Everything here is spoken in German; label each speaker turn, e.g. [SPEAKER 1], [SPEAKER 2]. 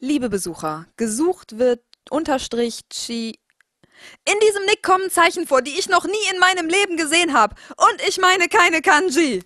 [SPEAKER 1] Liebe Besucher, gesucht wird unterstrich chi. In diesem Nick kommen Zeichen vor, die ich noch nie in meinem Leben gesehen habe. Und ich meine keine Kanji.